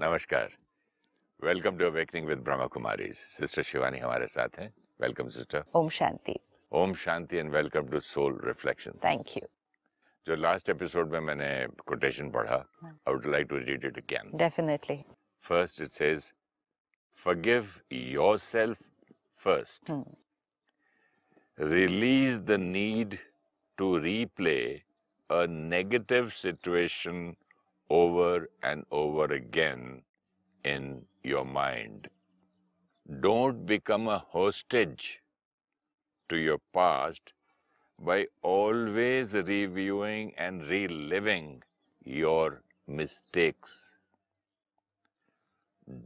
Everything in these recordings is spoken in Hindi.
नमस्कार। Welcome to awakening with Brahma Kumari. Sister Shivani हमारे साथ हैं। Welcome sister. Om Shanti. Om Shanti and welcome to soul reflection thank you जो लास्ट एपिसोड में मैंने कोटेशन पढ़ा I would like to read it again definitely first it says forgive yourself first. Hmm. release the need to replay a negative situation over and over again in your mind. Don't become a hostage to your past by always reviewing and reliving your mistakes.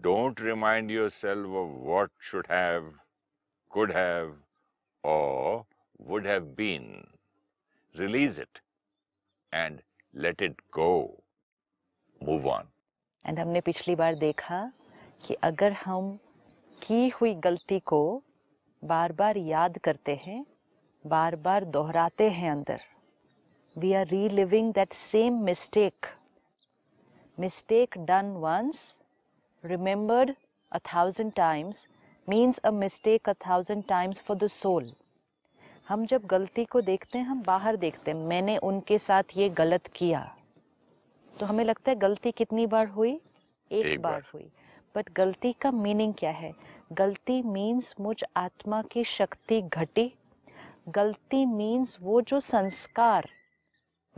Don't remind yourself of what should have, could have, or would have been. Release it and let it go. Move on. And हमने पिछली बार देखा कि अगर हम की हुई गलती को बार बार याद करते हैं बार बार दोहराते हैं अंदर we are reliving that same mistake mistake done once remembered a thousand times means a mistake a thousand times for the soul हम जब गलती को देखते हैं, हम बाहर देखते हैं, मैंने उनके साथ ये गलत किया। तो हमें लगता है गलती कितनी बार हुई? एक, एक बार, बार। हुई। बट गलती का मीनिंग क्या है? गलती मीन्स मुझ आत्मा की शक्ति घटी। गलती मीन्स वो जो संस्कार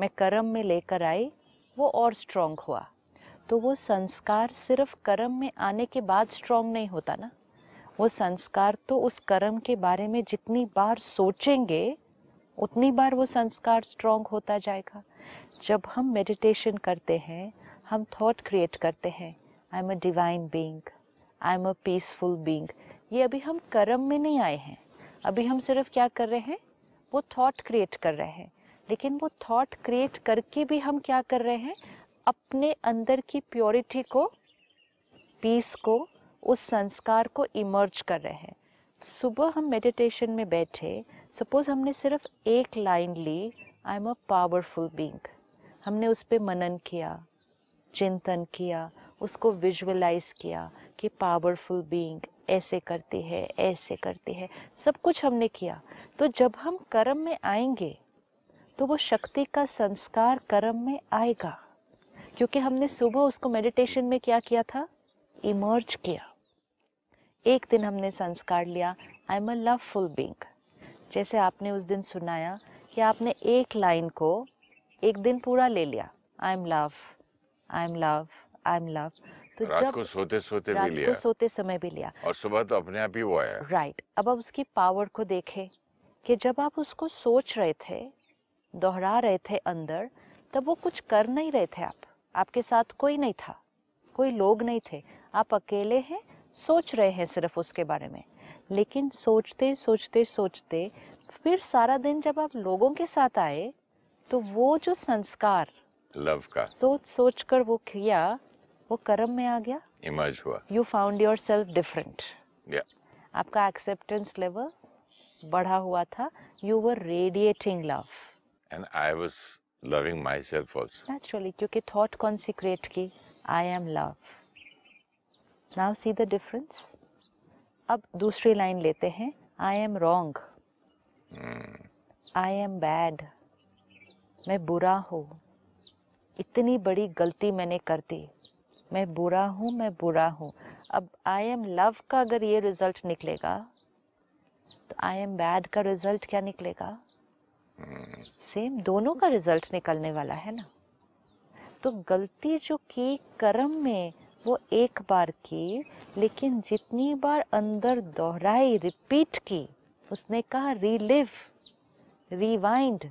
मैं कर्म में लेकर आई वो और स्ट्रांग हुआ। तो वो संस्कार सिर्फ़ कर्म में आने के बाद स्ट्रांग नहीं होता ना? वो संस्कार तो उस कर्म के बारे में जितनी बार सोचेंगे उतनी बार वो संस्कार स्ट्रांग होता जाएगा। जब हम मेडिटेशन करते हैं, हम थॉट क्रिएट करते हैं I am a divine being I am a peaceful being ये अभी हम कर्म में नहीं आए हैं। अभी हम सिर्फ़ क्या कर रहे हैं? वो थॉट क्रिएट कर रहे हैं। लेकिन वो थॉट क्रिएट करके भी हम क्या कर रहे हैं? अपने अंदर की प्योरिटी को पीस को, उस संस्कार को इमर्ज कर रहे हैं। सुबह हम मेडिटेशन में बैठे सपोज़ हमने सिर्फ़ एक line Lee I am a powerful being हमने उस पर मनन किया, चिंतन किया, उसको विजुअलाइज किया कि पावरफुल बीइंग ऐसे करती है, ऐसे करती है। सब कुछ हमने किया। तो जब हम कर्म में आएँगे तो वो शक्ति का संस्कार कर्म में आएगा। क्योंकि हमने सुबह उसको मेडिटेशन में क्या किया था? इमर्ज किया। एक दिन हमने संस्कार लिया। I am a loveful being जैसे आपने उस दिन सुनाया कि आपने एक लाइन को एक दिन पूरा ले लिया। I am love I am love I am love तो रात जब को सोते सोते रात भी को सोते समय भी लिया। और सुबह तो अपने आप ही वो आया। Right right. अब आप उसकी पावर को देखें कि जब आप उसको सोच रहे थे दोहरा रहे थे अंदर तब वो कुछ कर नहीं रहे थे आप। आपके साथ कोई नहीं था। कोई लोग नहीं थे। आप अकेले हैं सोच रहे हैं सिर्फ़ उसके बारे में। लेकिन सोचते सोचते सोचते फिर सारा दिन जब आप लोगों के साथ आए तो वो जो संस्कार लव का। सोच सोच कर वो किया वो कर्म में आ गया? इमर्ज हुआ। You found your self different आपका एक्सेप्टेंस लेवल बढ़ा हुआ था। You were radiating love and I was loving myself also naturally क्योंकि थॉट कॉन्सिक्रेट की I am love now see the difference अब दूसरी लाइन लेते हैं। I am wrong I am bad मैं बुरा हूँ। इतनी बड़ी गलती मैंने कर दी। मैं बुरा हूँ, मैं बुरा हूँ। अब आई एम लव का अगर ये रिज़ल्ट निकलेगा तो आई एम बैड का रिज़ल्ट क्या निकलेगा? सेम दोनों का रिज़ल्ट निकलने वाला है ना। तो गलती जो की कर्म में वो एक बार की लेकिन जितनी बार अंदर दोहराई रिपीट की उसने कहा रीलिव रिवाइंड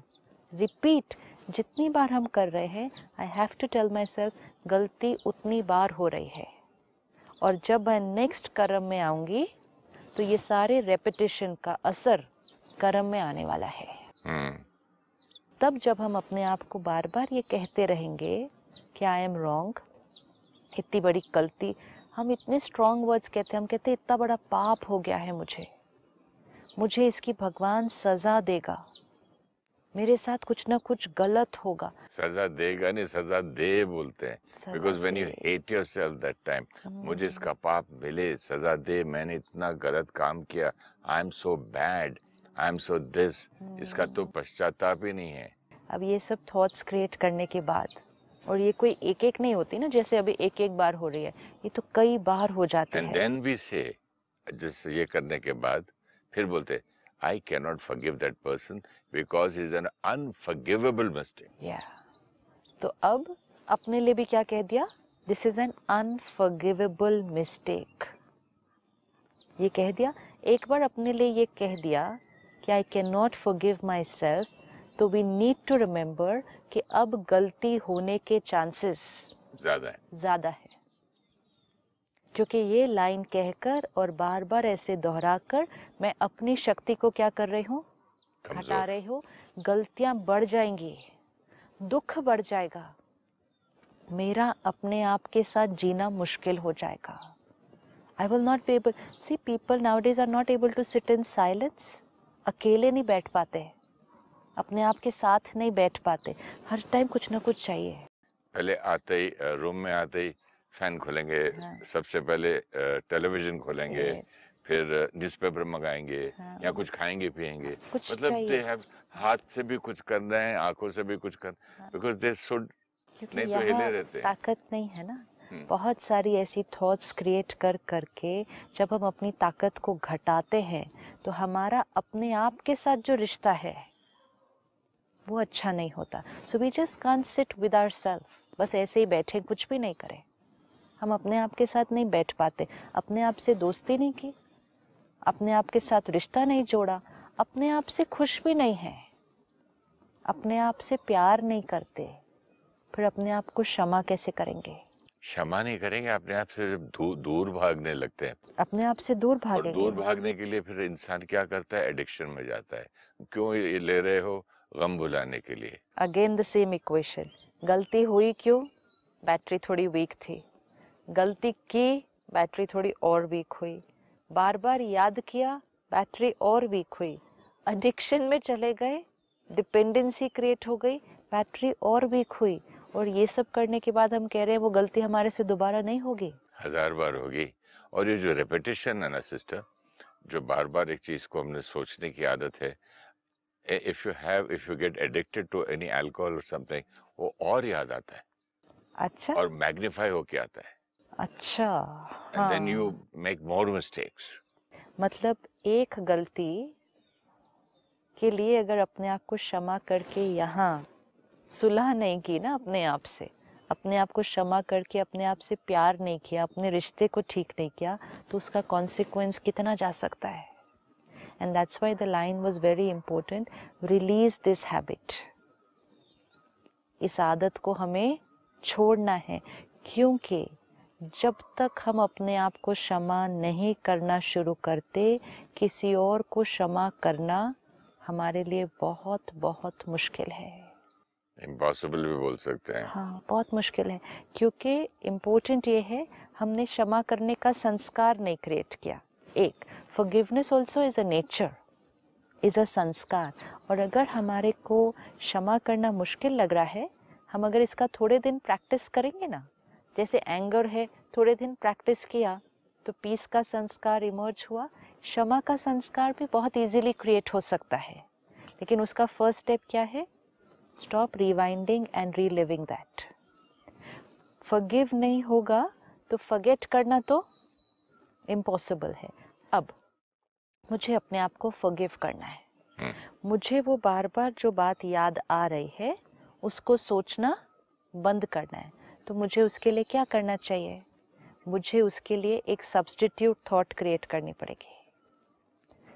रिपीट जितनी बार हम कर रहे हैं I have to tell myself गलती उतनी बार हो रही है। और जब मैं नेक्स्ट कर्म में आऊँगी तो ये सारे रेपिटेशन का असर कर्म में आने वाला है। हम्म। तब जब हम अपने आप को बार बार ये कहते रहेंगे कि आई एम रॉन्ग इतनी बड़ी गलती। हम इतने स्ट्रॉन्ग वर्ड्स कहते हैं हम कहते हैं इतना बड़ा पाप हो गया है मुझे। मुझे इसकी भगवान सज़ा देगा। मेरे साथ कुछ ना कुछ गलत होगा। सजा देगा नहीं सजा दे बोलते हैं। Because when you. Hate yourself that time मुझे इसका पाप मिले सजा दे मैंने इतना गलत काम किया I am so bad I am so this इसका तो पश्चाताप ही नहीं है। अब ये सब थॉट्स क्रिएट करने के बाद और ये कोई एक एक नहीं होती ना जैसे अभी एक एक बार हो रही है। ये तो कई बार हो जाते एंड हैं। देन वी से जिस ये करने के बाद फिर बोलते I can not forgive that person because is an unforgivable mistake या तो अब अपने लिए भी क्या कह दिया? This is an unforgivable mistake ये कह दिया। एक बार अपने लिए ये कह दिया कि I can not forgive myself तो वी नीड टू रिमेंबर कि अब गलती होने के चांसेस ज़्यादा है। ज़्यादा है। क्योंकि ये लाइन कहकर और बार बार ऐसे दोहराकर मैं अपनी शक्ति को क्या कर रही हूँ? घटा कमज़ोर रही हूँ। गलतियाँ बढ़ जाएँगी। दुख बढ़ जाएगा। मेरा अपने आप के साथ जीना मुश्किल हो जाएगा। I will not be able see people nowadays are not able to sit in silence अकेले नहीं बैठ पाते। अपने आप के साथ नहीं बैठ पाते हर टाइम कुछ ना कुछ चाहिए पहले आते ही रूम में आते ही फ़ैन खोलेंगे हाँ। सबसे पहले टेलीविज़न खोलेंगे. फिर न्यूज़पेपर मंगाएँगे हाँ। या कुछ खाएँगे पिएँगे कुछ मतलब दे हैव हाथ से भी कुछ कर रहे हैं आँखों से भी कुछ कर बिकॉज़ दे शुड नहीं तो हिले रहते ताकत नहीं है ना हम्म। बहुत सारी ऐसी थॉट्स क्रिएट कर करके जब हम अपनी ताकत को घटाते हैं तो हमारा अपने आप के साथ जो रिश्ता है वो अच्छा नहीं होता। So we just can sit with our self बस ऐसे ही बैठे कुछ भी नहीं करें। हम अपने आप के साथ नहीं बैठ पाते। अपने आप से दोस्ती नहीं की। अपने आप के साथ रिश्ता नहीं जोड़ा। अपने आप से खुश भी नहीं है। अपने आप से प्यार नहीं करते। फिर अपने आप को क्षमा कैसे करेंगे? क्षमा नहीं करेंगे अपने आप से जब दू, दूर भागने लगते हैं। अपने आप से दूर भागेंगे। दूर भागने के लिए फिर इंसान क्या करता है? एडिक्शन में जाता है। क्यों ये ले रहे हो? गम भुलाने के लिए। अगेन द सेम इक्वेशन गलती हुई क्यों? बैटरी थोड़ी वीक थी। गलती की बैटरी थोड़ी और वीक हुई। बार बार याद किया बैटरी और वीक हुई। एडिक्शन में चले गए डिपेंडेंसी क्रिएट हो गई बैटरी और वीक हुई। और ये सब करने के बाद हम कह रहे हैं वो गलती हमारे से दोबारा नहीं होगी। हज़ार बार होगी। और ये जो रेपिटेशन है ना सिस्टर जो बार बार एक चीज़ को हमने सोचने की आदत है if you have if you get addicted to any alcohol और समथिंग वो और याद आता है। अच्छा। और मैग्नीफाई होके आता है। अच्छा and then. You make more mistakes मतलब एक गलती के लिए अगर अपने आप को क्षमा करके यहाँ सुलह नहीं की ना अपने आप से अपने आप को क्षमा करके अपने आप से प्यार नहीं किया अपने रिश्ते को ठीक नहीं किया तो उसका कॉन्सिक्वेंस कितना जा सकता है? And that's why the line was very important release this habit इस आदत को हमें छोड़ना है क्योंकि जब तक हम अपने आप को क्षमा नहीं करना शुरू करते किसी और को क्षमा करना हमारे लिए बहुत बहुत मुश्किल है। इम्पॉसिबल भी बोल सकते हैं। हाँ बहुत मुश्किल है क्योंकि इम्पोर्टेंट ये है हमने क्षमा करने का संस्कार नहीं क्रिएट किया। एक forgiveness also is a nature is a sanskar और अगर हमारे को क्षमा करना मुश्किल लग रहा है, हम अगर इसका थोड़े दिन प्रैक्टिस करेंगे ना, जैसे एंगर है, थोड़े दिन प्रैक्टिस किया तो पीस का संस्कार इमर्ज हुआ, क्षमा का संस्कार भी बहुत इजीली क्रिएट हो सकता है। लेकिन उसका फ़र्स्ट स्टेप क्या है? Stop rewinding and reliving that forgive नहीं होगा तो फॉरगेट करना तो इम्पॉसिबल है। अब मुझे अपने आप को फॉरगिव करना है। हम्म। मुझे वो बार बार जो बात याद आ रही है उसको सोचना बंद करना है। तो मुझे उसके लिए क्या करना चाहिए? मुझे उसके लिए एक सब्सटीट्यूट थॉट क्रिएट करनी पड़ेगी।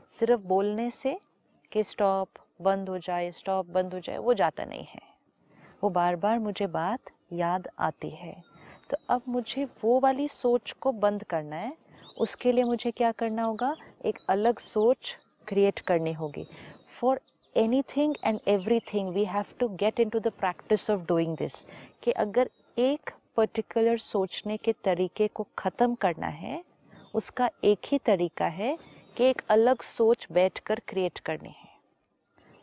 सिर्फ़ बोलने से कि स्टॉप बंद हो जाए स्टॉप बंद हो जाए वो जाता नहीं है। वो बार बार मुझे बात याद आती है। तो अब मुझे वो वाली सोच को बंद करना है उसके लिए मुझे क्या करना होगा? एक अलग सोच क्रिएट करनी होगी। For anything and everything we have to get into the practice of doing this कि अगर एक पर्टिकुलर सोचने के तरीके को ख़त्म करना है, उसका एक ही तरीका है कि एक अलग सोच बैठकर क्रिएट करनी है।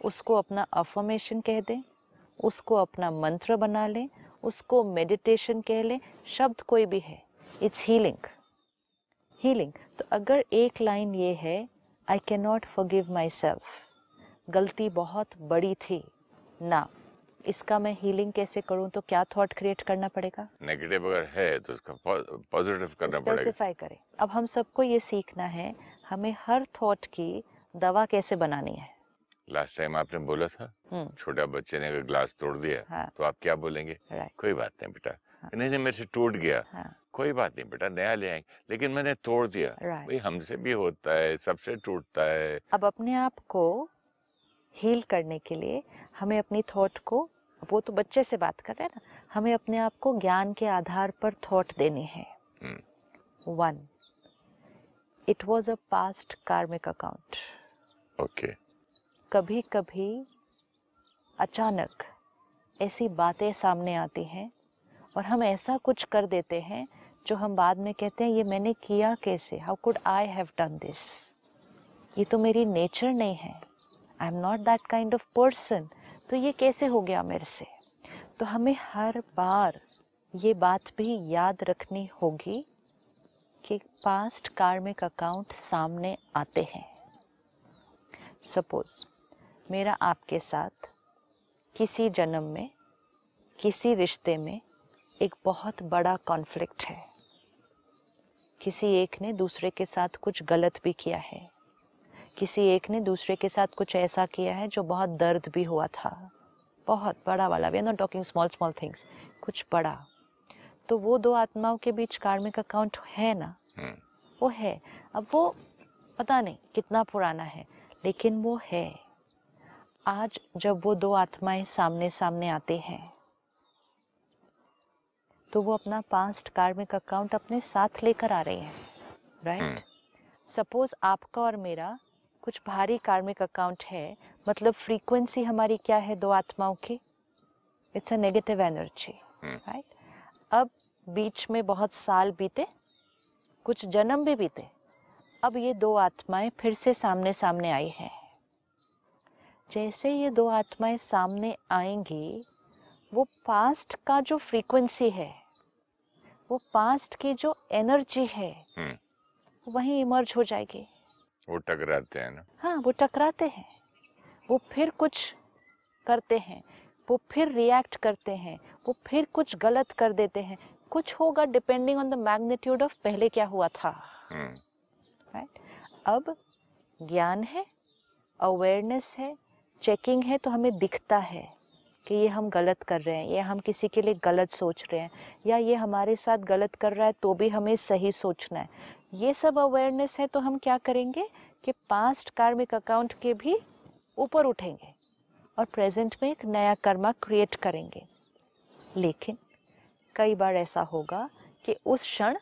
उसको अपना अफर्मेशन कह दें, उसको अपना मंत्र बना लें, उसको मेडिटेशन कह लें, शब्द कोई भी है इट्स हीलिंग हीलिंग तो अगर एक लाइन ये है I can not forgive myself गलती बहुत बड़ी थी ना। इसका मैं हीलिंग कैसे करूँ? तो क्या थॉट क्रिएट करना पड़ेगा? नेगेटिव अगर है तो उसका पॉजिटिव करना पड़ेगा। स्पेसिफाई करें। अब हम सबको ये सीखना है हमें हर थॉट की दवा कैसे बनानी है? लास्ट टाइम आपने बोला था हम्म। छोटा बच्चे ने अगर ग्लास तोड़ दिया हाँ। तो आप क्या बोलेंगे? राइट कोई बात नहीं बेटा। हाँ। नहीं नहीं मेरे से टूट गया। हाँ। कोई बात नहीं बेटा नया ले आएँगे। लेकिन मैंने तोड़ दिया। राइट भाई हमसे भी होता है सबसे टूटता है। अब अपने आप को हील करने के लिए हमें अपनी थॉट को वो तो बच्चे से बात कर रहे हैं ना हमें अपने आप को ज्ञान के आधार पर थॉट देने है। One it was a past karmic account okay कभी कभी अचानक ऐसी बातें सामने आती हैं और हम ऐसा कुछ कर देते हैं जो हम बाद में कहते हैं, ये मैंने किया कैसे? How could I have done this ये तो मेरी नेचर नहीं है। I am not that kind of person तो ये कैसे हो गया मेरे से? तो हमें हर बार ये बात भी याद रखनी होगी कि पास्ट कार्मिक अकाउंट सामने आते हैं। सपोज़ मेरा आपके साथ किसी जन्म में, किसी रिश्ते में एक बहुत बड़ा कॉन्फ्लिक्ट है। किसी एक ने दूसरे के साथ कुछ गलत भी किया है। किसी एक ने दूसरे के साथ कुछ ऐसा किया है जो बहुत दर्द भी हुआ था। बहुत बड़ा वाला। We are not talking small small things कुछ बड़ा। तो वो दो आत्माओं के बीच कार्मिक अकाउंट है ना? हम्म। वो है। अब वो पता नहीं कितना पुराना है लेकिन वो है। आज जब वो दो आत्माएँ सामने सामने आते हैं तो वो अपना पास्ट कार्मिक अकाउंट अपने साथ लेकर आ रहे हैं राइट सपोज़ आपका और मेरा कुछ भारी कार्मिक अकाउंट है मतलब फ्रीक्वेंसी हमारी क्या है दो आत्माओं की? It's a negative energy right अब बीच में बहुत साल बीते कुछ जन्म भी बीते अब ये दो आत्माएँ फिर से सामने सामने आई हैं। जैसे ये दो आत्माएँ सामने आएँगी वो पास्ट का जो फ्रीक्वेंसी है वो पास्ट की जो एनर्जी है हम्म। वहीं इमर्ज हो जाएगी। वो टकराते हैं ना। हाँ वो टकराते हैं। वो फिर कुछ करते हैं वो फिर रिएक्ट करते हैं वो फिर कुछ गलत कर देते हैं। कुछ होगा depending on the magnitude of पहले क्या हुआ था। हम्म। राइट अब ज्ञान है अवेयरनेस है चेकिंग है तो हमें दिखता है। कि ये हम गलत कर रहे हैं या हम किसी के लिए गलत सोच रहे हैं या ये हमारे साथ गलत कर रहा है तो भी हमें सही सोचना है। ये सब अवेयरनेस है तो हम क्या करेंगे कि पास्ट कार्मिक अकाउंट के भी ऊपर उठेंगे और प्रेजेंट में एक नया कर्मा क्रिएट करेंगे। लेकिन कई बार ऐसा होगा कि उस क्षण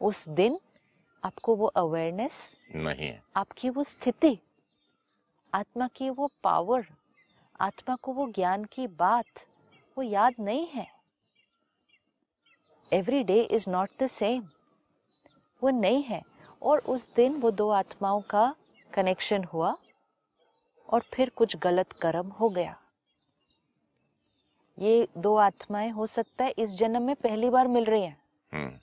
उस दिन आपको वो अवेयरनेस नहीं है। आपकी वो स्थिति आत्मा की वो पावर आत्मा को वो ज्ञान की बात वो याद नहीं है। Every day is not the same वो नहीं है। और उस दिन वो दो आत्माओं का कनेक्शन हुआ और फिर कुछ गलत कर्म हो गया। ये दो आत्माएँ हो सकता है इस जन्म में पहली बार मिल रही हैं। हम्म।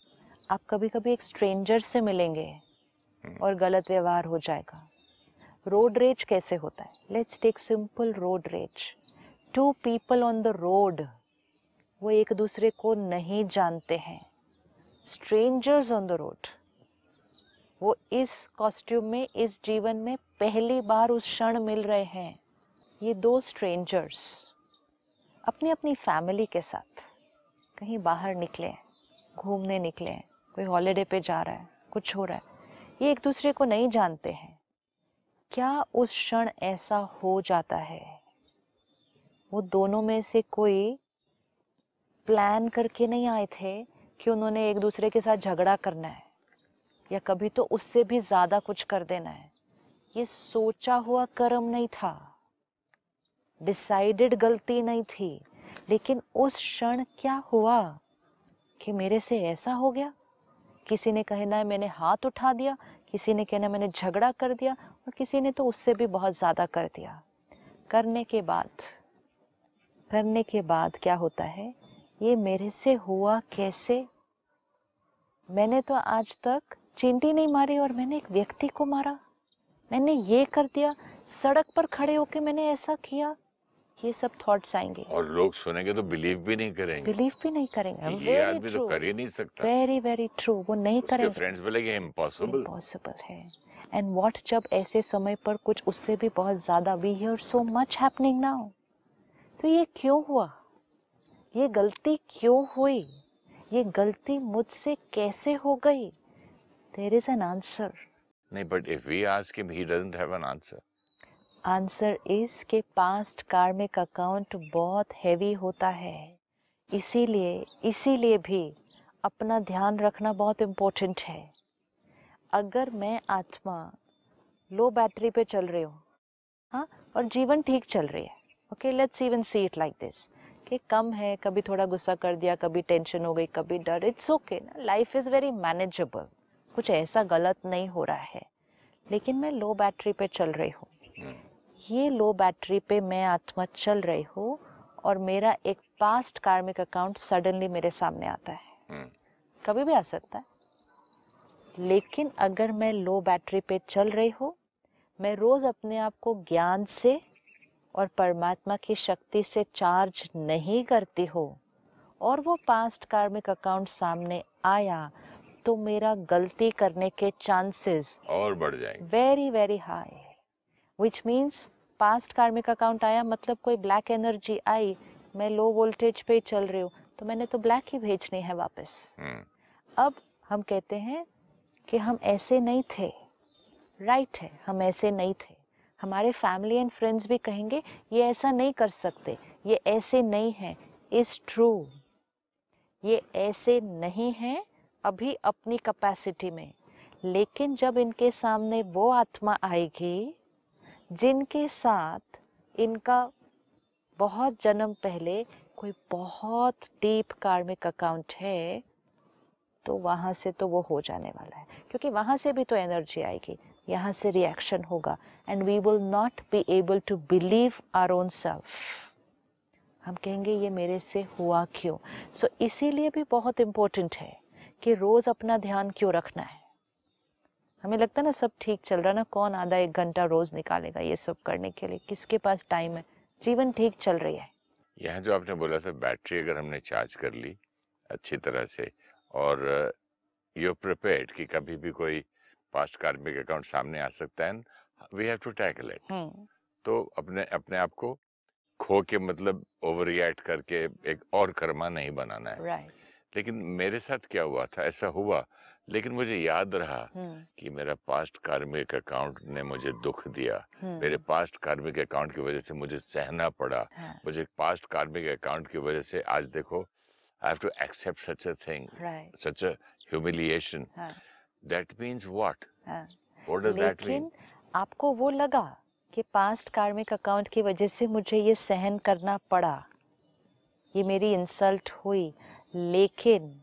आप कभी कभी एक स्ट्रेंजर से मिलेंगे और गलत व्यवहार हो जाएगा। रोड रेज कैसे होता है? Let's take simple road rage two people on the road वो एक दूसरे को नहीं जानते हैं. स्ट्रेंजर्स ऑन द रोड वो इस कॉस्ट्यूम में, इस जीवन में पहली बार उस क्षण मिल रहे हैं. ये दो स्ट्रेंजर्स अपनी अपनी फैमिली के साथ. कहीं बाहर निकले हैं, घूमने निकले हैं, कोई हॉलीडे पे जा रहा है, कुछ हो रहा है. ये एक दूसरे को नहीं जानते हैं. क्या उस क्षण ऐसा हो जाता है? वो दोनों में से कोई प्लान करके नहीं आए थे कि उन्होंने एक दूसरे के साथ झगड़ा करना है, या कभी तो उससे भी ज़्यादा कुछ कर देना है। ये सोचा हुआ कर्म नहीं था। डिसाइडेड गलती नहीं थी। लेकिन उस क्षण क्या हुआ कि मेरे से ऐसा हो गया? किसी ने कहना है मैंने हाथ उठा दिया, किसी ने कहना मैंने झगड़ा कर दिया और किसी ने तो उससे भी बहुत ज़्यादा कर दिया। करने के बाद करने के बाद क्या होता है? ये मेरे से हुआ कैसे? मैंने तो आज तक चींटी नहीं मारी और मैंने एक व्यक्ति को मारा। मैंने ये कर दिया सड़क पर खड़े होके मैंने ऐसा किया। ये सब थॉट्स आएँगे। और लोग सुनेंगे तो बिलीव भी नहीं करेंगे। बिलीव भी नहीं करेंगे। ये आदमी तो कर ही नहीं सकता। वेरी वेरी ट्रू वो नहीं करेंगे। फ्रेंड्स बोलेंगे इम्पॉसिबल इम्पॉसिबल है। एंड वॉट जब ऐसे समय पर कुछ उससे भी बहुत ज़्यादा we hear so much happening now तो ये क्यों हुआ? ये गलती क्यों हुई? ये गलती मुझसे कैसे हो गई? देर इज़ एन आंसर नहीं but if we ask him he doesn't have an answer answer is के पास्ट कार्मिक अकाउंट बहुत हैवी होता है. इसीलिए इसीलिए भी अपना ध्यान रखना बहुत इम्पोर्टेंट है. अगर मैं आत्मा लो बैटरी पे चल रही हूँ हाँ और जीवन ठीक चल रही है okay let's even see it like this कि कम है कभी थोड़ा गुस्सा कर दिया कभी टेंशन हो गई कभी डर इट्स ओके ना लाइफ इज़ वेरी मैनेजेबल कुछ ऐसा गलत नहीं हो रहा है लेकिन मैं लो बैटरी पे चल रही हूँ ये लो बैटरी पे मैं आत्मा चल रही हूँ और मेरा एक पास्ट कार्मिक अकाउंट सडनली मेरे सामने आता है। हम्म। कभी भी आ सकता है। लेकिन अगर मैं लो बैटरी पे चल रही हूँ मैं रोज़ अपने आप को ज्ञान से और परमात्मा की शक्ति से चार्ज नहीं करती हो और वो पास्ट कार्मिक अकाउंट सामने आया तो मेरा गलती करने के चांसेस और बढ़ जाएँगे। Very very high which means past karmic account आया मतलब कोई ब्लैक एनर्जी आई मैं लो वोल्टेज पे चल रही हूँ तो मैंने तो ब्लैक ही भेजनी है वापस। हम्म, अब हम कहते हैं कि हम ऐसे नहीं थे। राइट है, हम ऐसे नहीं थे। हमारे फैमिली एंड फ्रेंड्स भी कहेंगे, ये ऐसा नहीं कर सकते, ये ऐसे नहीं है इज़ ट्रू ये ऐसे नहीं है अभी अपनी कैपेसिटी में। लेकिन जब इनके सामने वो आत्मा आएगी, जिनके साथ इनका बहुत जन्म पहले कोई बहुत डीप कार्मिक अकाउंट है तो वहाँ से तो वो हो जाने वाला है। क्योंकि वहाँ से भी तो एनर्जी आएगी यहाँ से रिएक्शन होगा। And we will not be able to believe our own self हम कहेंगे ये मेरे से हुआ क्यों? सो so, इसीलिए भी बहुत इम्पोर्टेंट है कि रोज़ अपना ध्यान क्यों रखना है। हमें लगता है ना सब ठीक चल रहा है ना कौन आधा एक घंटा रोज़ निकालेगा ये सब करने के लिए? किसके पास टाइम है? जीवन ठीक चल रही है। यहाँ जो आपने बोला था बैटरी अगर हमने चार्ज कर ली अच्छी तरह से और यू प्रिपेयर्ड कि कभी भी कोई पास्ट कार्मिक अकाउंट सामने आ सकता है we have to tackle it तो अपने अपने आप को खो के मतलब ओवर रिएक्ट करके एक और कर्मा नहीं बनाना है। राइट लेकिन मेरे साथ क्या हुआ था? ऐसा हुआ लेकिन मुझे याद रहा हम्म। कि मेरा पास्ट कार्मिक अकाउंट ने मुझे दुख दिया। हम्म। मेरे पास्ट कार्मिक अकाउंट की वजह से मुझे सहना पड़ा। हाँ। मुझे पास्ट कार्मिक अकाउंट की वजह से आज देखो I have to accept such a thing right such a humiliation. हाँ। That means what? हाँ। What does that mean? आपको वो लगा कि पास्ट कार्मिक अकाउंट की वजह से मुझे ये सहन करना पड़ा। ये मेरी इंसल्ट हुई। लेकिन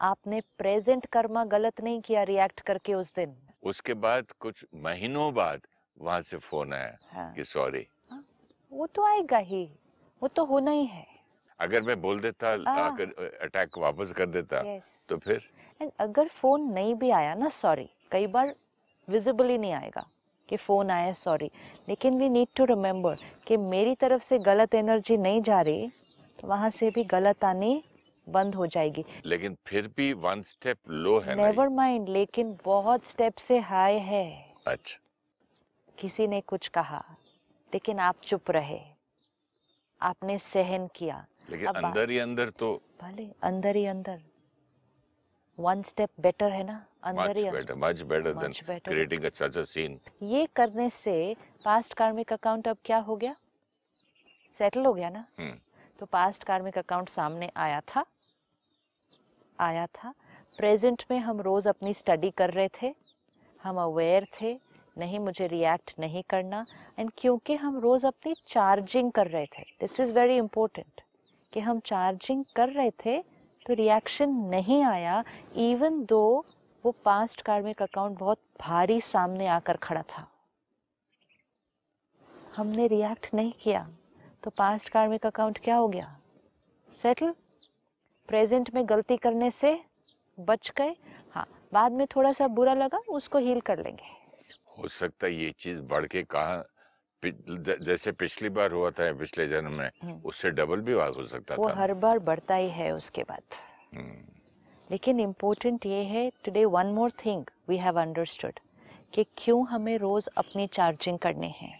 आपने प्रेजेंट कर्मा गलत नहीं किया रिएक्ट करके उस दिन। उसके बाद कुछ महीनों बाद वहाँ से फ़ोन आया हाँ। कि सॉरी वो तो आएगा ही। वो तो होना ही है। अगर मैं बोल देता हाँ। आकर अटैक वापस कर देता तो फिर? एंड अगर फ़ोन नहीं भी आया ना सॉरी कई बार विजिबल ही नहीं आएगा कि फ़ोन आया सॉरी लेकिन वी नीड टू रिमेम्बर कि मेरी तरफ़ से गलत एनर्जी नहीं जा रही तो वहाँ से भी गलत आनी बंद हो जाएगी। लेकिन फिर भी वन स्टेप लो है नेवर माइंड लेकिन बहुत स्टेप से हाई है। अच्छा। किसी ने कुछ कहा लेकिन आप चुप रहे। आपने सहन किया। लेकिन अंदर ही अंदर तो भले अंदर ही अंदर। वन स्टेप बेटर है ना? अंदर ही better much better than Much better. Creating such a scene ये करने से पास्ट कार्मिक अकाउंट अब क्या हो गया? सेटल हो गया ना? हम्म तो पास्ट कार्मिक अकाउंट सामने आया था। आया था। प्रेजेंट में हम रोज़ अपनी स्टडी कर रहे थे। हम अवेयर थे। नहीं मुझे रिएक्ट नहीं करना। एंड क्योंकि हम रोज़ अपनी चार्जिंग कर रहे थे। दिस इज़ वेरी इम्पोर्टेंट कि हम चार्जिंग कर रहे थे तो रिएक्शन नहीं आया इवन दो वो पास्ट कार्मिक अकाउंट बहुत भारी सामने आकर खड़ा था। हमने रिएक्ट नहीं किया तो पास्ट कार्मिक अकाउंट क्या हो गया? सेटल प्रेजेंट में गलती करने से बच गए? हाँ बाद में थोड़ा सा बुरा लगा, उसको हील कर लेंगे। हो सकता है ये चीज़ बढ़ के कहा जैसे पिछली बार हुआ था पिछले जन्म में हम्म। उससे डबल भी हो सकता वो था। हर बार बढ़ता ही है उसके बाद। हम्म, लेकिन इम्पोर्टेंट ये है today one more thing we have understood कि क्यों हमें रोज़ अपनी चार्जिंग करने हैं?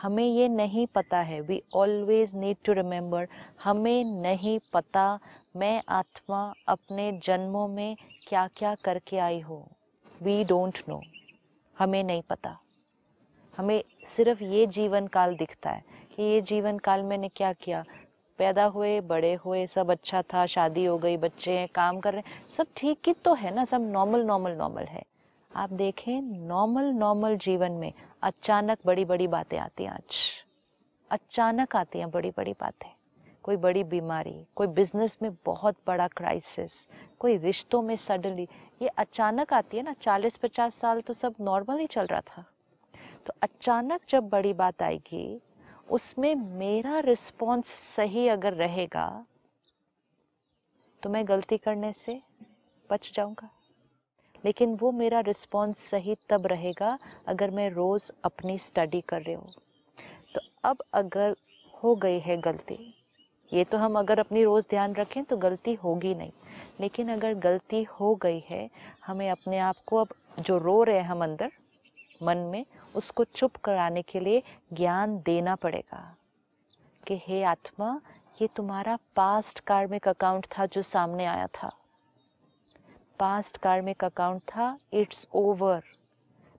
हमें ये नहीं पता है we always need to remember हमें नहीं पता मैं आत्मा अपने जन्मों में क्या क्या करके आई हूँ। वी डोंट नो हमें नहीं पता। हमें सिर्फ़ ये जीवन काल दिखता है कि ये जीवन काल मैंने क्या किया? पैदा हुए, बड़े हुए, सब अच्छा था, शादी हो गई, बच्चे हैं, काम कर रहे हैं, सब ठीक ही तो है ना, सब नॉर्मल नॉर्मल नॉर्मल है। आप देखें नॉर्मल नॉर्मल जीवन में अचानक बड़ी बड़ी बातें आती हैं आज। अचानक आती हैं बड़ी बड़ी बातें। कोई बड़ी बीमारी, कोई बिज़नेस में बहुत बड़ा क्राइसिस कोई रिश्तों में सडनली ये अचानक आती है ना, चालीस, पचास साल तो सब नॉर्मल ही चल रहा था। तो अचानक जब बड़ी बात आएगी, उसमें मेरा रिस्पॉन्स सही अगर रहेगा तो मैं गलती करने से बच जाऊँगा। लेकिन वो मेरा रिस्पॉन्स सही तब रहेगा अगर मैं रोज़ अपनी स्टडी कर रही हूँ। तो अब अगर हो गई है गलती, ये तो हम अगर अपनी रोज़ ध्यान रखें तो गलती होगी नहीं। लेकिन अगर गलती हो गई है, हमें अपने आप को अब जो रो रहे हैं हम अंदर मन में उसको चुप कराने के लिए ज्ञान देना पड़ेगा कि, हे आत्मा, ये तुम्हारा पास्ट कार्मिक अकाउंट था जो सामने आया था। पास्ट कार्मिक अकाउंट था इट्स ओवर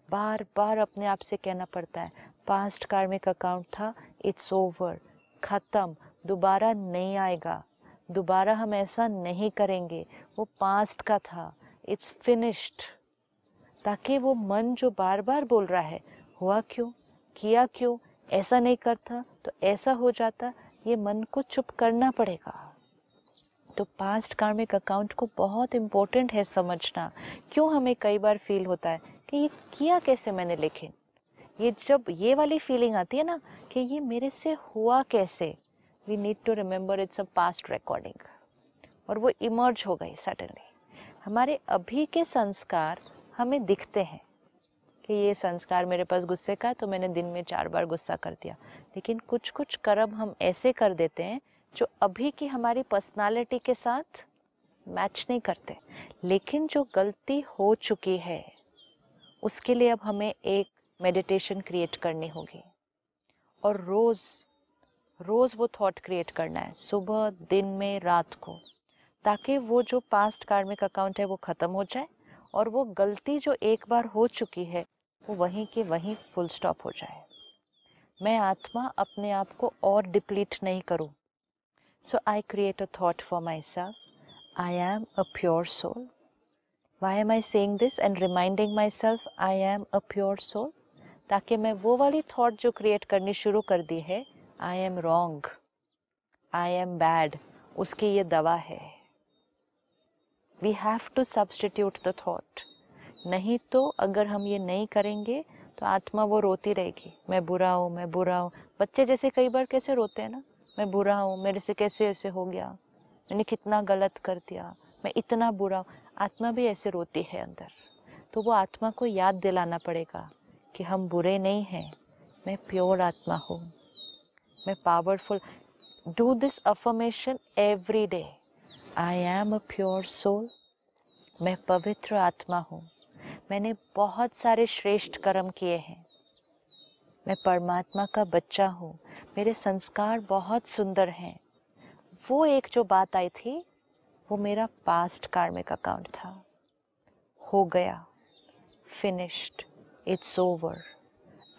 बार बार अपने आप से कहना पड़ता है पास्ट कार्मिक अकाउंट था इट्स ओवर ख़त्म। दोबारा नहीं आएगा। दोबारा हम ऐसा नहीं करेंगे। वो पास्ट का था। इट्स फिनिश्ड ताकि वो मन जो बार बार बोल रहा है, हुआ क्यों, किया क्यों, ऐसा नहीं करता तो ऐसा हो जाता, ये मन को चुप करना पड़ेगा। तो पास्ट कार्मिक अकाउंट को बहुत इम्पोर्टेंट है समझना। क्यों हमें कई बार फील होता है कि ये किया कैसे मैंने लेकिन? ये जब ये वाली फीलिंग आती है ना कि ये मेरे से हुआ कैसे? We need to remember it's a past recording और वो इमर्ज हो गई सडनली हमारे अभी के संस्कार हमें दिखते हैं कि ये संस्कार मेरे पास गुस्से का तो मैंने दिन में चार बार गुस्सा कर दिया। लेकिन कुछ कुछ कर्म हम ऐसे कर देते हैं, जो अभी की हमारी पर्सनालिटी के साथ मैच नहीं करते। लेकिन जो गलती हो चुकी है, उसके लिए अब हमें एक मेडिटेशन क्रिएट करनी होगी। और रोज़ रोज़ वो थॉट क्रिएट करना है, सुबह, दिन में, रात को, ताकि वो जो पास्ट कार्मिक अकाउंट है, वो ख़त्म हो जाए और वो गलती जो एक बार हो चुकी है, वो वहीं के वहीं फुल स्टॉप हो जाए। मैं आत्मा अपने आप को और डिप्लीट नहीं करूँ। So I create a thought for myself I am a pure soul why am I saying this and reminding myself I am a pure soul ताकि मैं वो वाली थॉट जो क्रिएट करनी शुरू कर दी है I am wrong I am bad उसकी ये दवा है। We have to substitute the thought नहीं तो अगर हम ये नहीं करेंगे तो आत्मा वो रोती रहेगी। मैं बुरा हूँ, मैं बुरा हूँ। बच्चे जैसे कई बार कैसे रोते हैं ना? मैं बुरा हूँ, मेरे से कैसे ऐसे हो गया? मैंने कितना गलत कर दिया? मैं इतना बुरा हूँ। आत्मा भी ऐसे रोती है अंदर। तो वो आत्मा को याद दिलाना पड़ेगा कि हम बुरे नहीं हैं। मैं प्योर आत्मा हूँ। मैं powerful do this affirmation every day I am a pure soul मैं पवित्र आत्मा हूँ। मैंने बहुत सारे श्रेष्ठ कर्म किए हैं। मैं परमात्मा का बच्चा हूँ। मेरे संस्कार बहुत सुंदर हैं। वो एक जो बात आई थी, वो मेरा पास्ट कार्मिक अकाउंट था। हो गया। Finished it's over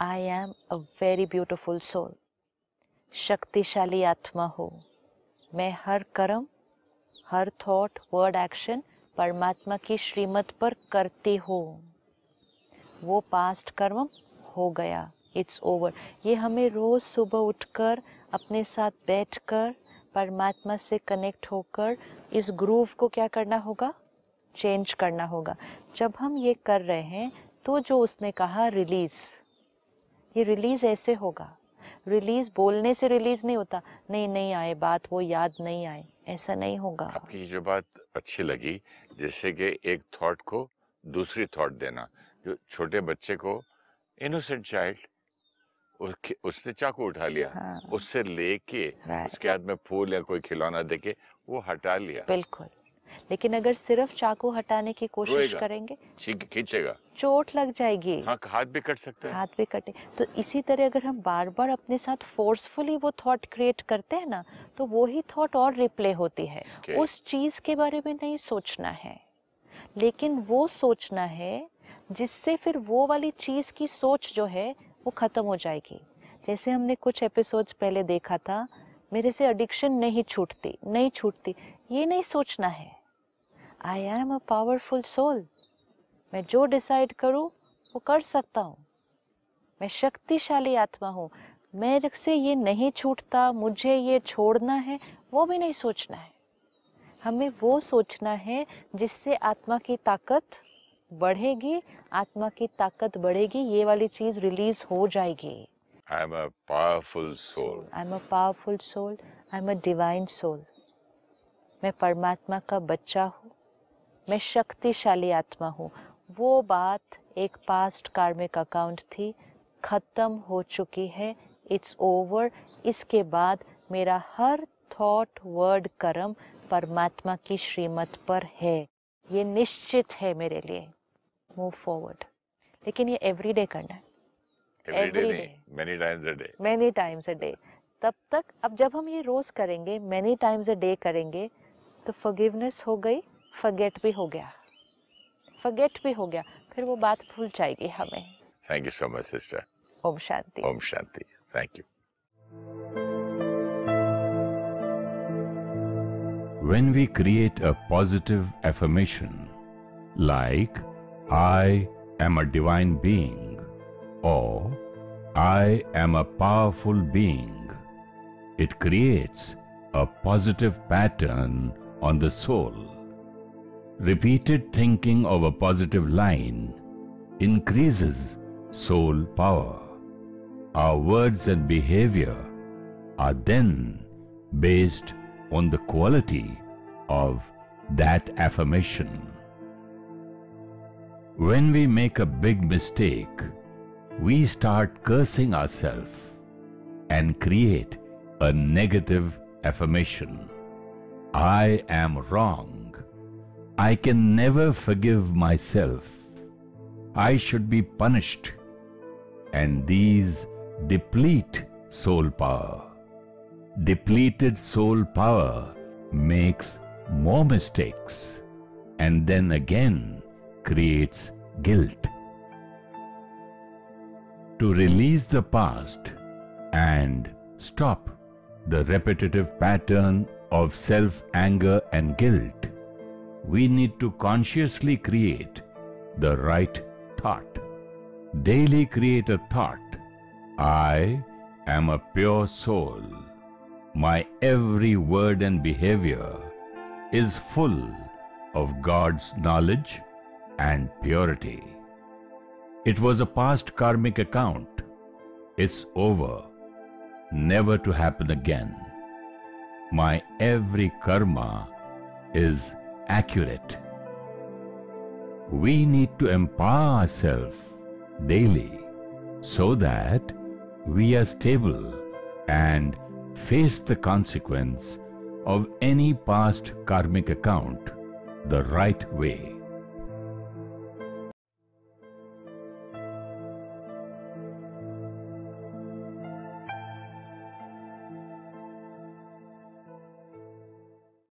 I am a very beautiful soul शक्तिशाली आत्मा हो। मैं हर कर्म हर थॉट वर्ड एक्शन परमात्मा की श्रीमत पर करते हो। वो पास्ट कर्म हो गया। इट्स ओवर ये हमें रोज़ सुबह उठकर, अपने साथ बैठकर, परमात्मा से कनेक्ट होकर, इस ग्रूव को क्या करना होगा? चेंज करना होगा। जब हम ये कर रहे हैं तो जो उसने कहा रिलीज़ ये रिलीज़ ऐसे होगा। रिलीज़ बोलने से रिलीज़ नहीं होता। नहीं नहीं आए बात, वो याद नहीं आए। ऐसा नहीं होगा। आपकी जो बात अच्छी लगी जैसे कि एक थॉट को दूसरी थॉट देना जो छोटे बच्चे को इनोसेंट चाइल्ड उसने चाकू उठा लिया हाँ। उससे लेके उसके हाथ में फूल या कोई खिलौना देके वो हटा लिया। बिल्कुल। लेकिन अगर सिर्फ़ चाकू हटाने की कोशिश करेंगे खींचेगा। चोट लग जाएगी। हाँ हाथ भी कट सकता है। हाथ भी कटे। तो इसी तरह अगर हम बार बार अपने साथ फोर्सफुली वो थॉट क्रिएट करते हैं ना तो वो ही थॉट और रिप्ले होती है। Okay. उस चीज़ के बारे में नहीं सोचना है। लेकिन वो सोचना है जिससे फिर वो वाली चीज़ की सोच जो है वो ख़त्म हो जाएगी। जैसे हमने कुछ एपिसोड्स पहले देखा था मेरे से एडिक्शन नहीं छूटती नहीं छूटती। ये नहीं सोचना है। I am a powerful soul मैं जो डिसाइड करूँ वो कर सकता हूँ। मैं शक्तिशाली आत्मा हूँ। मेरे से ये नहीं छूटता मुझे ये छोड़ना है वो भी नहीं सोचना है। हमें वो सोचना है जिससे आत्मा की ताकत बढ़ेगी। आत्मा की ताकत बढ़ेगी ये वाली चीज़ रिलीज़ हो जाएगी। I am a powerful soul I am a powerful soul I am a divine soul मैं परमात्मा का बच्चा मैं शक्तिशाली आत्मा हूँ। वो बात एक पास्ट कार्मिक अकाउंट थी ख़त्म हो चुकी है इट्स ओवर इसके बाद मेरा हर थॉट वर्ड कर्म परमात्मा की श्रीमत पर है। ये निश्चित है मेरे लिए। मूव फॉरवर्ड लेकिन ये एवरी डे करना है। Every day many times a day many times a day तब तक अब जब हम ये रोज करेंगे मेनी टाइम्स अ डे करेंगे तो फॉरगिवनेस हो गई। फॉरगेट भी हो गया फॉरगेट भी हो गया फिर वो बात भूल जाएगी हमें thank you so much sister Om Shanti Om Shanti thank you When we create a positive affirmation, like I am a divine being or I am a powerful being. It creates a positive pattern on the soul. Repeated thinking of a positive line increases soul power. Our words and behavior are then based on the quality of that affirmation. When we make a big mistake, we start cursing ourselves and create a negative affirmation. I am wrong. I can never forgive myself. I should be punished. And these deplete soul power. Depleted soul power makes more mistakes and then again creates guilt. To release the past and stop the repetitive pattern of self-anger and guilt, we need to consciously create the right thought. Daily create a thought. I am a pure soul. My every word and behavior is full of God's knowledge and purity. It was a past karmic account. It's over, never to happen again. My every karma is accurate. We need to empower ourselves daily so that we are stable and face the consequence of any past karmic account the right way.